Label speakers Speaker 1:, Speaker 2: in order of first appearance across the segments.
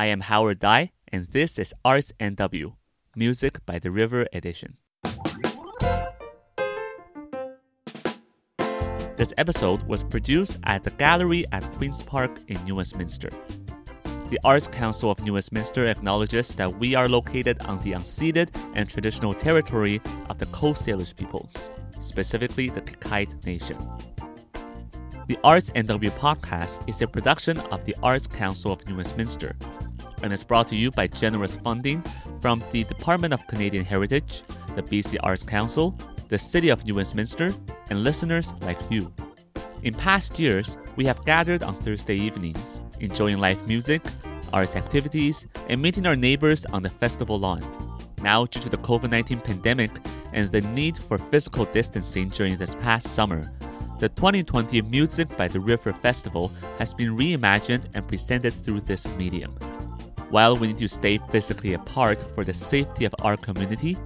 Speaker 1: I am Howard Dai, and this is Arts NW, Music by the River Edition. This episode was produced at the Gallery at Queen's Park in New Westminster. The Arts Council of New Westminster acknowledges that we are located on the unceded and traditional territory of the Coast Salish peoples, specifically the Qayqayt Nation. The Arts NW podcast is a production of the Arts Council of New Westminster and is brought to you by generous funding from the Department of Canadian Heritage, the BC Arts Council, the City of New Westminster, and listeners like you. In past years, we have gathered on Thursday evenings, enjoying live music, arts activities, and meeting our neighbors on the festival lawn. Now, due to the COVID 19 pandemic and the need for physical distancing during this past summer, the 2020 Music by the River Festival has been reimagined and presented through this medium. While we need to stay physically apart for the safety of our community,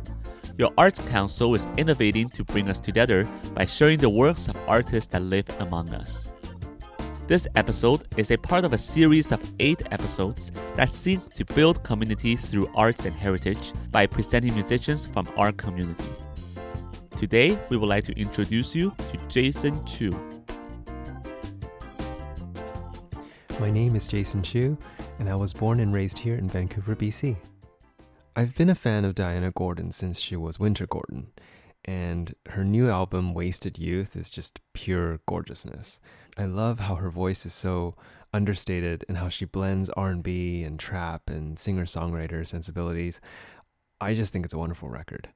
Speaker 1: your Arts Council is innovating to bring us together by sharing the works of artists that live among us. This episode is a part of a series of eight episodes that seek to build community through arts and heritage by presenting musicians from our community. Today, we would like to introduce you to Jason Chu.
Speaker 2: My name is Jason Chu, and I was born and raised here in Vancouver, BC. I've been a fan of Diana Gordon since she was Wynter Gordon, and her new album Wasted Youth is just pure gorgeousness. I love how her voice is so understated and how she blends R&B and trap and singer-songwriter sensibilities. I just think it's a wonderful record.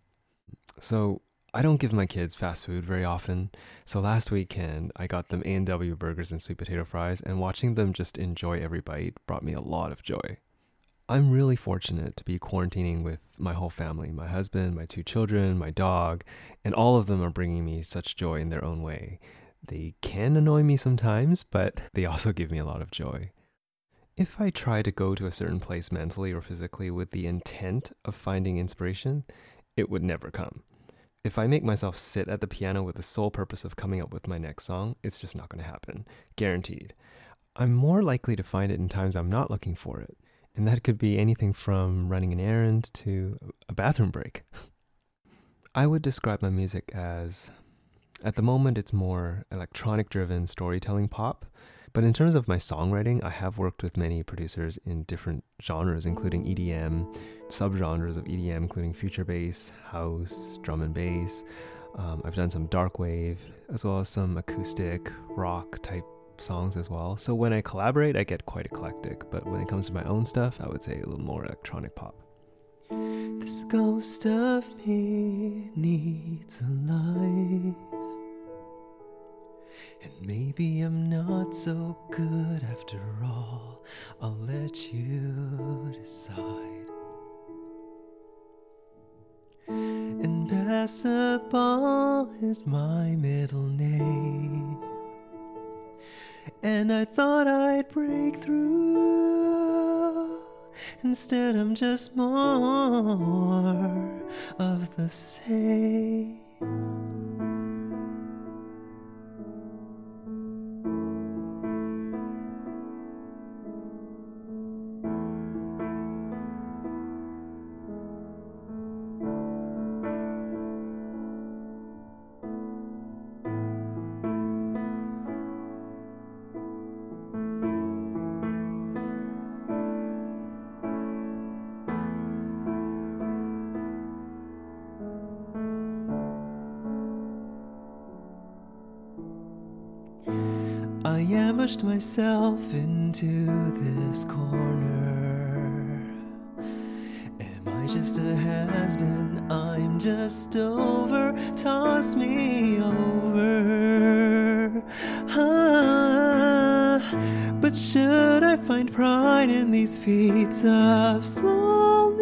Speaker 2: So, I don't give my kids fast food very often, so last weekend I got them A&W burgers and sweet potato fries, and watching them just enjoy every bite brought me a lot of joy. I'm really fortunate to be quarantining with my whole family my husband, my two children, my dog, and all of them are bringing me such joy in their own way. They can annoy me sometimes, but they also give me a lot of joy. If I try to go to a certain place mentally or physically with the intent of finding inspiration, it would never come. If I make myself sit at the piano with the sole purpose of coming up with my next song, it's just not going to happen. Guaranteed. I'm more likely to find it in times I'm not looking for it. And that could be anything from running an errand to a bathroom break. I would describe my music as, at the moment, it's more electronic driven storytelling pop. But in terms of my songwriting, I have worked with many producers in different genres, including EDM, subgenres of EDM, including future bass, house, drum and bass. Um, I've done some dark wave, as well as some acoustic rock type songs as well. So when I collaborate, I get quite eclectic. But when it comes to my own stuff, I would say a little more electronic pop. This ghost of me needs a life. And maybe I'm not so good after all. I'll let you decide. And Impossible is my middle name. And I thought I'd break through. Instead, I'm just more of the same. I ambushed myself into this corner. Am I just a has been? I'm just over. Toss me over. But should I find pride in these feats of smallness?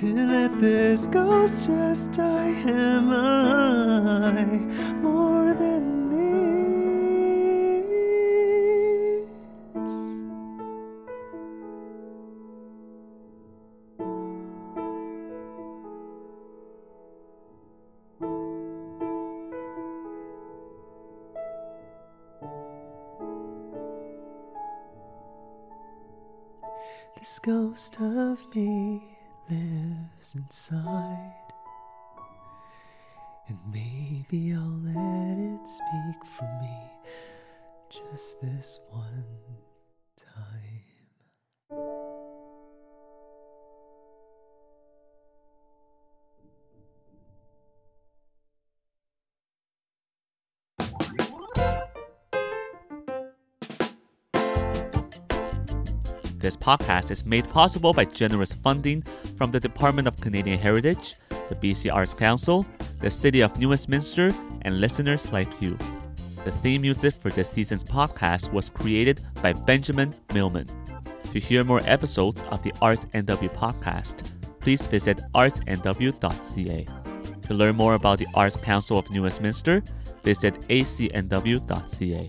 Speaker 2: And let this ghost just die? Am I more than This ghost of me lives inside. And maybe I'll let it speak for me just this one
Speaker 1: This podcast is made possible by generous funding from the Department of Canadian Heritage, the BC Arts Council, the City of New Westminster, and listeners like you. The theme music for this season's podcast was created by Benjamin Millman. To hear more episodes of the Arts NW podcast, please visit artsnw.ca. To learn more about the Arts Council of New Westminster, visit acnw.ca.